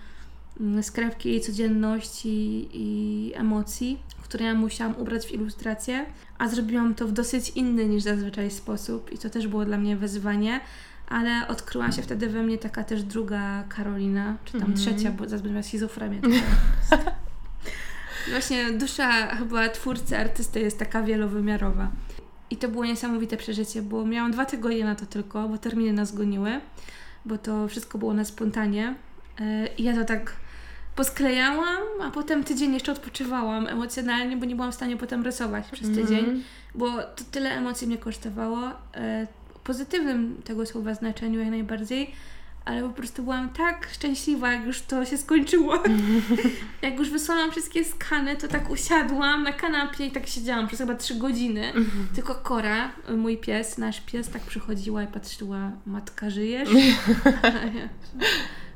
Speaker 2: Mm, skrawki jej codzienności i emocji, które ja musiałam ubrać w ilustrację, a zrobiłam to w dosyć inny niż zazwyczaj sposób i to też było dla mnie wyzwanie, ale odkryła się wtedy we mnie taka też druga Karolina, czy tam mm trzecia, bo zazwyczaj miała schizofrenię. Właśnie dusza chyba twórcy, artysty jest taka wielowymiarowa. I to było niesamowite przeżycie, bo miałam dwa tygodnie na to tylko, bo terminy nas goniły, bo to wszystko było na spontanie. E, I ja to tak posklejałam, a potem tydzień jeszcze odpoczywałam emocjonalnie, bo nie byłam w stanie potem rysować przez mhm. tydzień, mm bo to tyle emocji mnie kosztowało. E, pozytywnym tego słowa znaczeniu jak najbardziej, ale po prostu byłam tak szczęśliwa, jak już to się skończyło. jak już wysłałam wszystkie skany, to tak usiadłam na kanapie i tak siedziałam przez chyba trzy godziny. Mm -hmm. Tylko Kora, mój pies, nasz pies, tak przychodziła i patrzyła, matka żyjesz?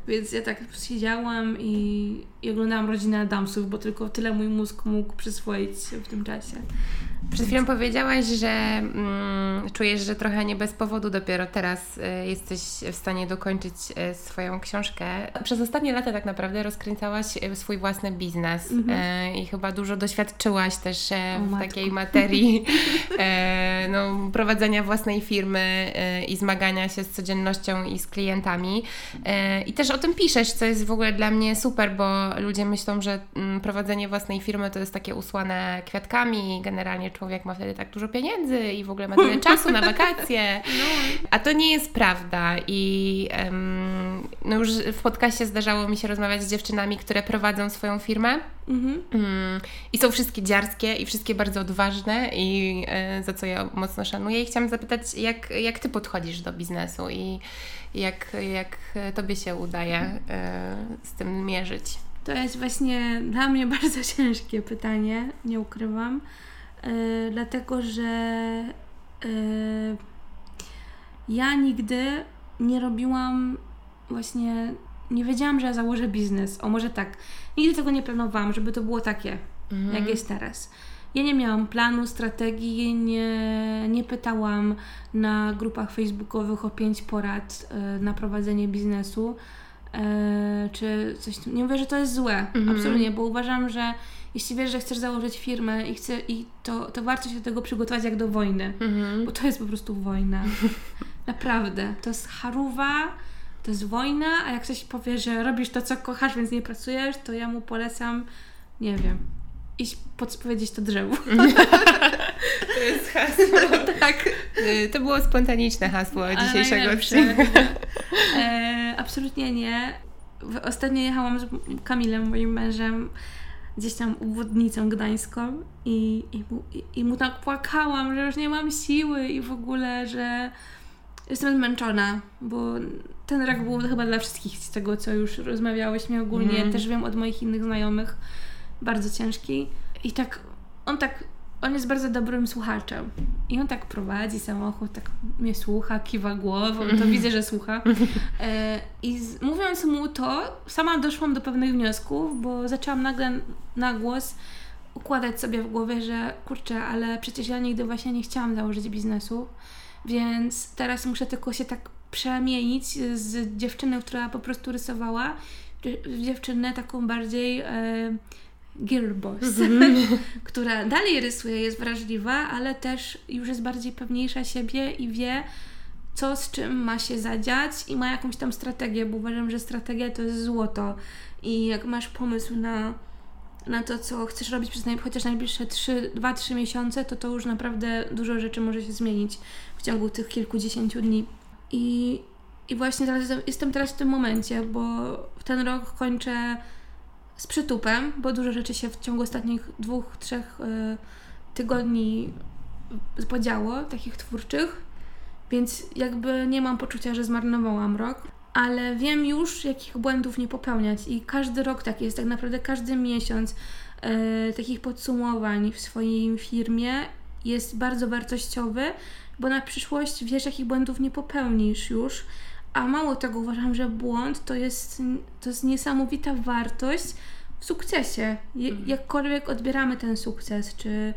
Speaker 2: Więc ja tak siedziałam i, i oglądałam rodzinę Adamsów, bo tylko tyle mój mózg mógł przyswoić w tym czasie.
Speaker 1: Przed chwilą powiedziałaś, że mm, czujesz, że trochę nie bez powodu dopiero teraz y, jesteś w stanie dokończyć y, swoją książkę. Przez ostatnie lata tak naprawdę rozkręcałaś y, swój własny biznes mhm. i chyba dużo doświadczyłaś też w takiej materii no, prowadzenia własnej firmy i zmagania się z codziennością i z klientami. I też o tym piszesz, co jest w ogóle dla mnie super, bo ludzie myślą, że mm, prowadzenie własnej firmy to jest takie usłane kwiatkami i generalnie człowiek ma wtedy tak dużo pieniędzy i w ogóle ma tyle czasu na wakacje. No. A to nie jest prawda. I um, no już w podcaście zdarzało mi się rozmawiać z dziewczynami, które prowadzą swoją firmę. Mhm. Um, I są wszystkie dziarskie i wszystkie bardzo odważne i e, za co ja mocno szanuję. I chciałam zapytać, jak, jak Ty podchodzisz do biznesu i jak, jak Tobie się udaje e, z tym mierzyć?
Speaker 2: To jest właśnie dla mnie bardzo ciężkie pytanie, nie ukrywam. E, dlatego że e, ja nigdy nie robiłam właśnie, nie wiedziałam, że ja założę biznes. O, może tak. Nigdy tego nie planowałam, żeby to było takie,
Speaker 1: Mhm.
Speaker 2: jak jest teraz. Ja nie miałam planu, strategii, nie, nie pytałam na grupach facebookowych o pięć porad e, na prowadzenie biznesu, czy coś. Nie mówię, że to jest złe,
Speaker 1: Mhm.
Speaker 2: absolutnie, bo uważam, że jeśli wiesz, że chcesz założyć firmę i, chce, i to, to warto się do tego przygotować jak do wojny,
Speaker 1: Mhm.
Speaker 2: bo to jest po prostu wojna. Naprawdę. To jest haruwa, to jest wojna, a jak ktoś powie, że robisz to, co kochasz, więc nie pracujesz, to ja mu polecam, nie wiem, iść podpowiedzieć to drzewu.
Speaker 1: To jest hasło.
Speaker 2: tak.
Speaker 1: Y, To było spontaniczne hasło
Speaker 2: Ale
Speaker 1: dzisiejszego odcinka.
Speaker 2: E, absolutnie nie. Ostatnio jechałam z Kamilem, moim mężem, gdzieś tam obwodnicą gdańską i, i, mu, i, i mu tak płakałam, że już nie mam siły i w ogóle, że jestem zmęczona, bo ten rok był chyba dla wszystkich z tego, co już rozmawiałyśmy ogólnie,
Speaker 1: Mm.
Speaker 2: też wiem od moich innych znajomych, bardzo ciężki. I tak, on tak, on jest bardzo dobrym słuchaczem. I on tak prowadzi samochód, tak mnie słucha, kiwa głową, to widzę, że słucha. E, I z, mówiąc mu to, sama doszłam do pewnych wniosków, bo zaczęłam nagle na głos układać sobie w głowie, że kurczę, ale przecież ja nigdy właśnie nie chciałam założyć biznesu, więc teraz muszę tylko się tak przemienić z dziewczyny, która po prostu rysowała, w dziewczynę taką bardziej e, girl boss, która dalej rysuje, jest wrażliwa, ale też już jest bardziej pewniejsza siebie i wie, co z czym ma się zadziać i ma jakąś tam strategię, bo uważam, że strategia to jest złoto. I jak masz pomysł na, na to, co chcesz robić przez naj, chociaż najbliższe 2-3 miesiące, to to już naprawdę dużo rzeczy może się zmienić w ciągu tych kilkudziesięciu dni. I, i właśnie teraz jestem teraz w tym momencie, bo w ten rok kończę z przytupem, bo dużo rzeczy się w ciągu ostatnich dwóch, trzech y, tygodni podziało, takich twórczych, więc jakby nie mam poczucia, że zmarnowałam rok, ale wiem już, jakich błędów nie popełniać i każdy rok tak jest, tak naprawdę każdy miesiąc y, takich podsumowań w swojej firmie jest bardzo wartościowy, bo na przyszłość wiesz, jakich błędów nie popełnisz już, a mało tego uważam, że błąd to jest, to jest niesamowita wartość w sukcesie. Je, jakkolwiek odbieramy ten sukces, czy,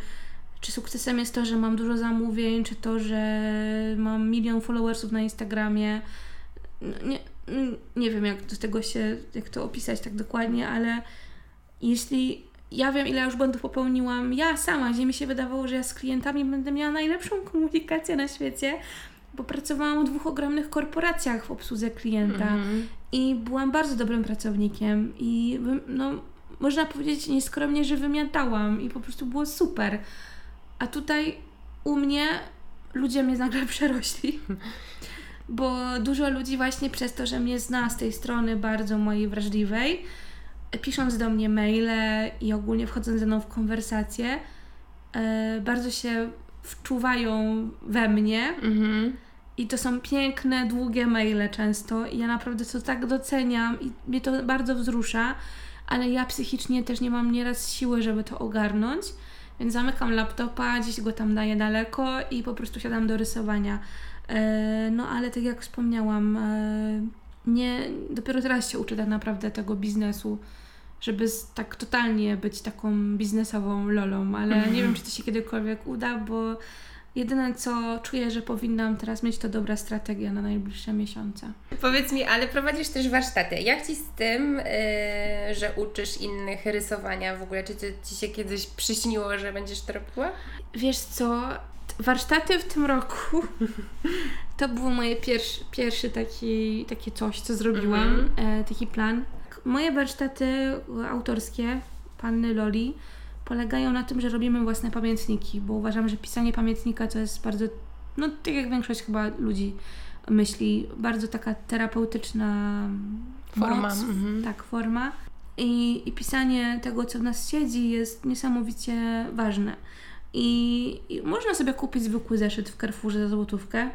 Speaker 2: czy sukcesem jest to, że mam dużo zamówień, czy to, że mam milion followersów na Instagramie. No, Nie, nie wiem, jak do tego się, jak to opisać tak dokładnie, ale jeśli ja wiem, ile już błędów popełniłam ja sama, gdzie mi się wydawało, że ja z klientami będę miała najlepszą komunikację na świecie, bo pracowałam w dwóch ogromnych korporacjach w obsłudze klienta
Speaker 1: Mhm.
Speaker 2: i byłam bardzo dobrym pracownikiem i no, można powiedzieć nieskromnie, że wymiatałam i po prostu było super. A tutaj u mnie ludzie mnie nagle przerośli. Bo dużo ludzi właśnie przez to, że mnie zna z tej strony bardzo mojej wrażliwej, pisząc do mnie maile i ogólnie wchodząc ze mną w konwersacje, e, bardzo się wczuwają we mnie
Speaker 1: Mhm.
Speaker 2: I to są piękne, długie maile często. I ja naprawdę to tak doceniam i mnie to bardzo wzrusza, ale ja psychicznie też nie mam nieraz siły, żeby to ogarnąć, więc zamykam laptopa, gdzieś go tam daję daleko i po prostu siadam do rysowania. E, No ale tak jak wspomniałam, e, nie, dopiero teraz się uczę tak naprawdę tego biznesu, żeby tak totalnie być taką biznesową lolą, ale nie wiem, czy to się kiedykolwiek uda, bo jedyne co czuję, że powinnam teraz mieć, to dobra strategia na najbliższe miesiące.
Speaker 1: Powiedz mi, ale prowadzisz też warsztaty. Jak Ci z tym, yy, że uczysz innych rysowania w ogóle? Czy to Ci się kiedyś przyśniło, że będziesz to robiła?
Speaker 2: Wiesz co, warsztaty w tym roku to był moje pierwszy, pierwszy taki, takie coś, co zrobiłam,
Speaker 1: Mhm.
Speaker 2: e, taki plan. Moje warsztaty autorskie, Panny Loli, polegają na tym, że robimy własne pamiętniki, bo uważam, że pisanie pamiętnika to jest bardzo, no tak jak większość chyba ludzi myśli, bardzo taka terapeutyczna
Speaker 1: Forma,
Speaker 2: moc,
Speaker 1: mhm.
Speaker 2: tak, forma. I, I pisanie tego, co w nas siedzi, jest niesamowicie ważne. I, I można sobie kupić zwykły zeszyt w Carrefourze za złotówkę,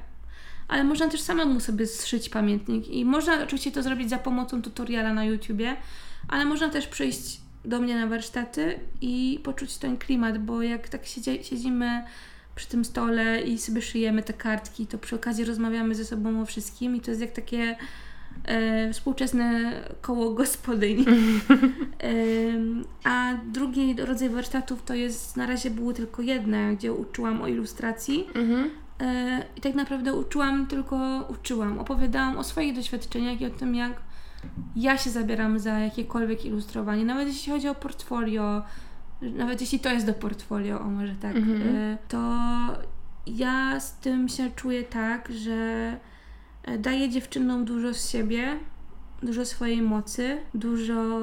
Speaker 2: ale można też samemu sobie zszyć pamiętnik. I można oczywiście to zrobić za pomocą tutoriala na YouTubie, ale można też przyjść do mnie na warsztaty i poczuć ten klimat, bo jak tak siedzi, siedzimy przy tym stole i sobie szyjemy te kartki, to przy okazji rozmawiamy ze sobą o wszystkim i to jest jak takie e, współczesne koło gospodyń. e, a drugi rodzaj warsztatów to jest, na razie były tylko jedne, gdzie uczyłam o ilustracji.
Speaker 1: Mhm.
Speaker 2: E, I tak naprawdę uczyłam tylko, uczyłam, opowiadałam o swoich doświadczeniach i o tym, jak ja się zabieram za jakiekolwiek ilustrowanie. Nawet jeśli chodzi o portfolio, nawet jeśli to jest do portfolio, o może tak,
Speaker 1: Mhm.
Speaker 2: e, to ja z tym się czuję tak, że e, daję dziewczynom dużo z siebie, dużo swojej mocy, dużo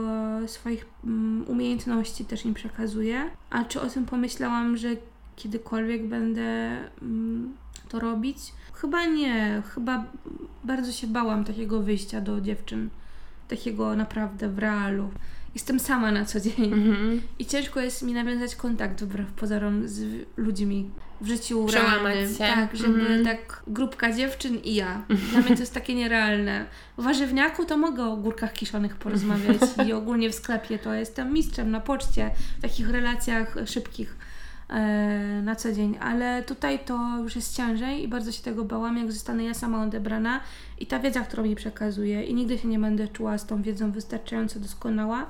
Speaker 2: swoich mm, umiejętności też im przekazuję. A czy o tym pomyślałam, że kiedykolwiek będę mm, to robić? Chyba nie. Chyba bardzo się bałam takiego wyjścia do dziewczyn. Takiego naprawdę w realu. Jestem sama na co dzień.
Speaker 1: Mhm.
Speaker 2: I ciężko jest mi nawiązać kontakt wbrew pozorom z ludźmi w życiu
Speaker 1: Przełamać
Speaker 2: realnym.
Speaker 1: się.
Speaker 2: Tak, żeby
Speaker 1: Mhm.
Speaker 2: tak grupka dziewczyn i ja. Dla mnie to jest takie nierealne. W warzywniaku to mogę o górkach kiszonych porozmawiać i ogólnie w sklepie to jestem mistrzem na poczcie, w takich relacjach szybkich na co dzień, ale tutaj to już jest ciężej i bardzo się tego bałam, jak zostanę ja sama odebrana i ta wiedza, którą mi przekazuję i nigdy się nie będę czuła z tą wiedzą wystarczająco doskonała,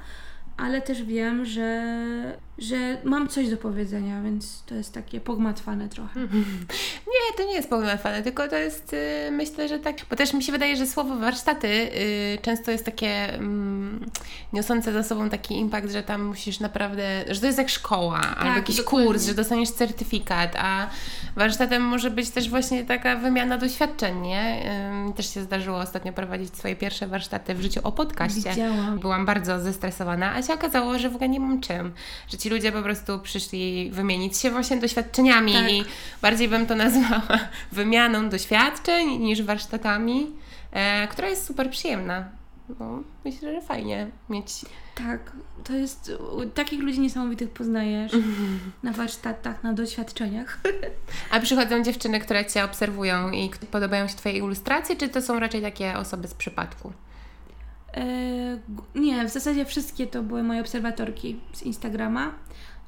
Speaker 2: ale też wiem, że, że mam coś do powiedzenia, więc to jest takie pogmatwane trochę.
Speaker 1: Nie, to nie jest pogmatwane, tylko to jest, y, myślę, że tak, bo też mi się wydaje, że słowo warsztaty y, często jest takie mm, niosące za sobą taki impact, że tam musisz naprawdę, że to jest jak szkoła, albo jakiś
Speaker 2: dokładnie.
Speaker 1: kurs, że dostaniesz certyfikat, a warsztatem może być też właśnie taka wymiana doświadczeń, nie? Też się zdarzyło ostatnio prowadzić swoje pierwsze warsztaty w życiu o podcaście.
Speaker 2: Widziałam.
Speaker 1: Byłam bardzo zestresowana, a się okazało, że w ogóle nie mam czym. Że ci ludzie po prostu przyszli wymienić się właśnie doświadczeniami
Speaker 2: Tak.
Speaker 1: i bardziej bym to nazwała wymianą doświadczeń niż warsztatami, e, która jest super przyjemna. No, myślę, że fajnie mieć.
Speaker 2: Tak, to jest, takich ludzi niesamowitych poznajesz na warsztatach, na doświadczeniach.
Speaker 1: A przychodzą dziewczyny, które Cię obserwują i podobają się Twoje ilustracje, czy to są raczej takie osoby z przypadku?
Speaker 2: E, nie, w zasadzie wszystkie to były moje obserwatorki z Instagrama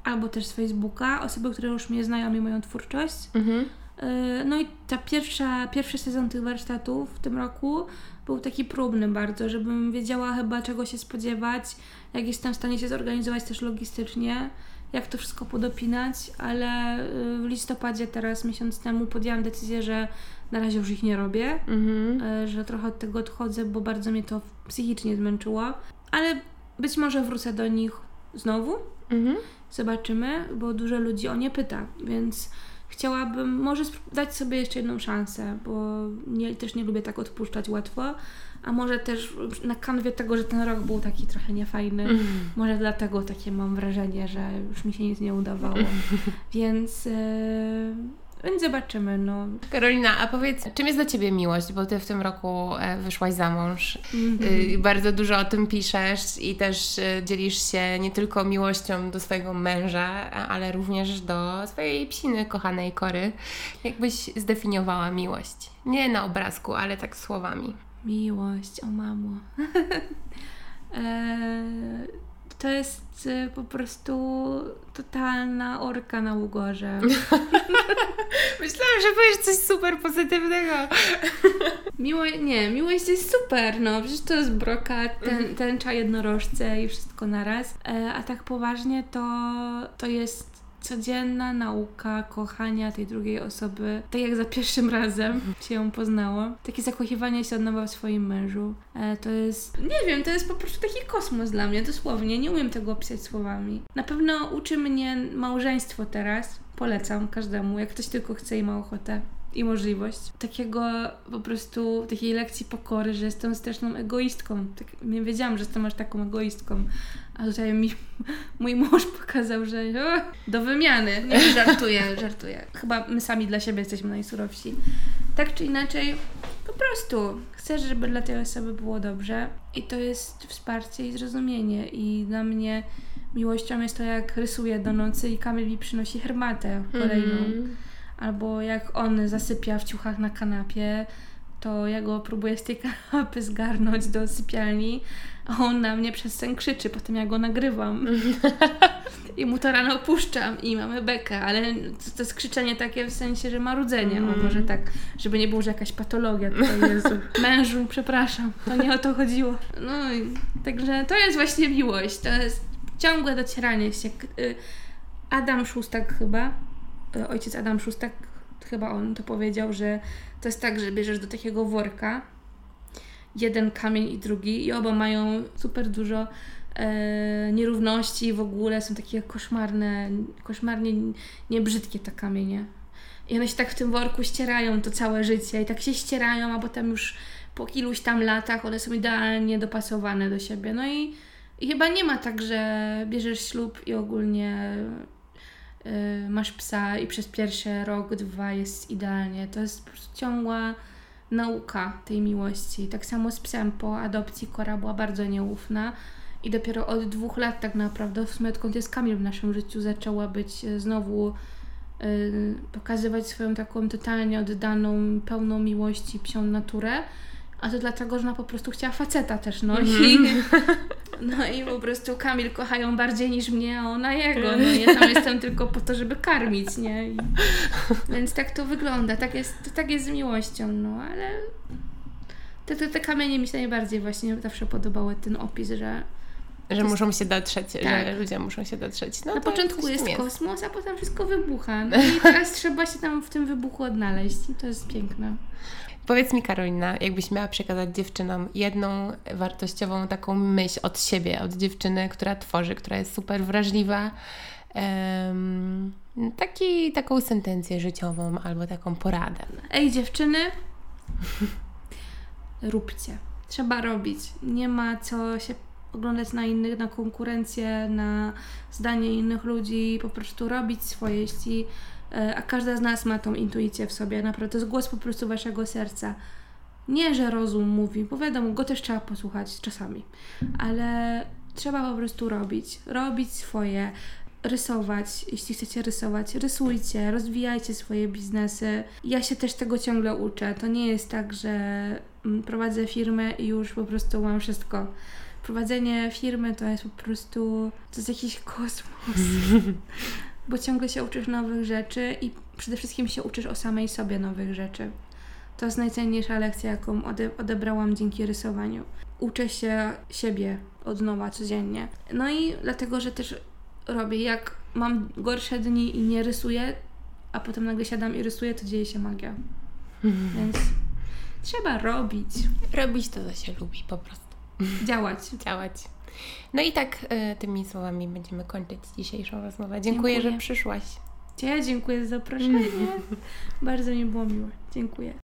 Speaker 2: albo też z Facebooka, osoby, które już mnie znają i moją twórczość.
Speaker 1: Mhm.
Speaker 2: E, No i ta pierwsza, pierwszy sezon tych warsztatów w tym roku był taki próbny bardzo, żebym wiedziała chyba czego się spodziewać, jak jestem w stanie się zorganizować też logistycznie, jak to wszystko podopinać, ale y, w listopadzie teraz, miesiąc temu podjęłam decyzję, że na razie już ich nie robię,
Speaker 1: Mhm.
Speaker 2: e, że trochę od tego odchodzę, bo bardzo mnie to psychicznie zmęczyło, ale być może wrócę do nich znowu,
Speaker 1: Mhm.
Speaker 2: Zobaczymy, bo dużo ludzi o nie pyta, więc chciałabym może dać sobie jeszcze jedną szansę, bo nie, też nie lubię tak odpuszczać łatwo, a może też na kanwie tego, że ten rok był taki trochę niefajny, może dlatego takie mam wrażenie, że już mi się nic nie udawało, więc, e, więc zobaczymy, no.
Speaker 1: Karolina, a powiedz, czym jest dla Ciebie miłość? Bo Ty w tym roku e, wyszłaś za mąż.
Speaker 2: Mhm.
Speaker 1: Y, Bardzo dużo o tym piszesz i też y, dzielisz się nie tylko miłością do swojego męża, ale również do swojej psiny, kochanej Kory. Jakbyś zdefiniowała miłość? Nie na obrazku, ale tak słowami.
Speaker 2: Miłość, o mamo. e, to jest e, po prostu totalna orka na ugorze.
Speaker 1: Myślałam, że powiesz coś super pozytywnego.
Speaker 2: Miłość, nie, miłość jest super, no przecież to jest brokat, ten, tęcza jednorożce i wszystko naraz. E, a tak poważnie to, to jest codzienna nauka kochania tej drugiej osoby, tak jak za pierwszym razem się ją poznało. Takie zakochiwanie się od nowa w swoim mężu. E, to jest, nie wiem, to jest po prostu taki kosmos dla mnie, dosłownie, nie umiem tego opisać słowami. Na pewno uczy mnie małżeństwo teraz, polecam każdemu, jak ktoś tylko chce i ma ochotę i możliwość takiego po prostu, takiej lekcji pokory, że jestem straszną egoistką. Tak, nie wiedziałam, że jestem aż taką egoistką. A tutaj mi mój mąż pokazał, że o, do wymiany. Nie, żartuję, żartuję. Chyba my sami dla siebie jesteśmy najsurowsi. Tak czy inaczej, po prostu chcesz, żeby dla tej osoby było dobrze i to jest wsparcie i zrozumienie i dla mnie miłością jest to, jak rysuję do nocy i Kamil mi przynosi herbatę kolejną.
Speaker 1: Mhm.
Speaker 2: Albo jak on zasypia w ciuchach na kanapie, to ja go próbuję z tej kanapy zgarnąć do sypialni, a on na mnie przez sen krzyczy, potem ja go nagrywam. I mu to rano opuszczam i mamy bekę, ale to, to jest krzyczenie takie w sensie, że marudzenie, mm. o może tak, żeby nie było, że jakaś patologia tutaj Jezu. Mężu, przepraszam, to nie o to chodziło. No i także to jest właśnie miłość, to jest ciągłe docieranie się. Y, Adam Szustak chyba, ojciec Adam Szustak, chyba on to powiedział, że to jest tak, że bierzesz do takiego worka jeden kamień i drugi i oba mają super dużo e, nierówności w ogóle, są takie koszmarne, koszmarnie niebrzydkie te kamienie. I one się tak w tym worku ścierają to całe życie i tak się ścierają, a potem już po iluś tam latach one są idealnie dopasowane do siebie. No i, i chyba nie ma tak, że bierzesz ślub i ogólnie y, masz psa i przez pierwszy rok, dwa jest idealnie. To jest po prostu ciągła nauka tej miłości. Tak samo z psem po adopcji Kora była bardzo nieufna i dopiero od dwóch lat tak naprawdę, w sumie odkąd jest Kamil w naszym życiu, zaczęła być e, znowu y, pokazywać swoją taką totalnie oddaną, pełną miłości psią naturę. A to dlatego, że ona po prostu chciała faceta też nosić. Mm -hmm. No i po prostu Kamil kocha ją bardziej niż mnie, a ona jego. No ja tam jestem tylko po to, żeby karmić, nie? I... Więc tak to wygląda. Tak jest, to tak jest z miłością, no ale te, te, te kamienie mi się najbardziej właśnie zawsze podobały ten opis, że
Speaker 1: że muszą się dotrzeć, tak. że ludzie muszą się dotrzeć.
Speaker 2: No, Na początku jest, jest kosmos, a potem wszystko wybucha. No i teraz trzeba się tam w tym wybuchu odnaleźć i to jest piękne.
Speaker 1: Powiedz mi, Karolina, jakbyś miała przekazać dziewczynom jedną wartościową taką myśl od siebie, od dziewczyny, która tworzy, która jest super wrażliwa, um, taki, taką sentencję życiową albo taką poradę.
Speaker 2: Ej, dziewczyny, róbcie. Trzeba robić. Nie ma co się oglądać na innych, na konkurencję, na zdanie innych ludzi, po prostu robić swoje. Jeśli a każda z nas ma tą intuicję w sobie, naprawdę. To jest głos po prostu waszego serca. Nie, że rozum mówi, bo wiadomo, go też trzeba posłuchać czasami, ale trzeba po prostu robić. Robić swoje, rysować, jeśli chcecie rysować, rysujcie, rozwijajcie swoje biznesy. Ja się też tego ciągle uczę. To nie jest tak, że mm, prowadzę firmę i już po prostu mam wszystko. Prowadzenie firmy to jest po prostu, to jest jakiś kosmos. bo ciągle się uczysz nowych rzeczy i przede wszystkim się uczysz o samej sobie nowych rzeczy. To jest najcenniejsza lekcja, jaką ode odebrałam dzięki rysowaniu. Uczę się siebie od nowa codziennie. No i dlatego, że też robię, jak mam gorsze dni i nie rysuję, a potem nagle siadam i rysuję, to dzieje się magia. Więc trzeba robić.
Speaker 1: Robić to, co się lubi po prostu.
Speaker 2: Działać.
Speaker 1: Działać. No i tak y, tymi słowami będziemy kończyć dzisiejszą rozmowę. Dziękuję, dziękuję. że przyszłaś.
Speaker 2: Ja dziękuję za zaproszenie. Bardzo mi było miło. Dziękuję.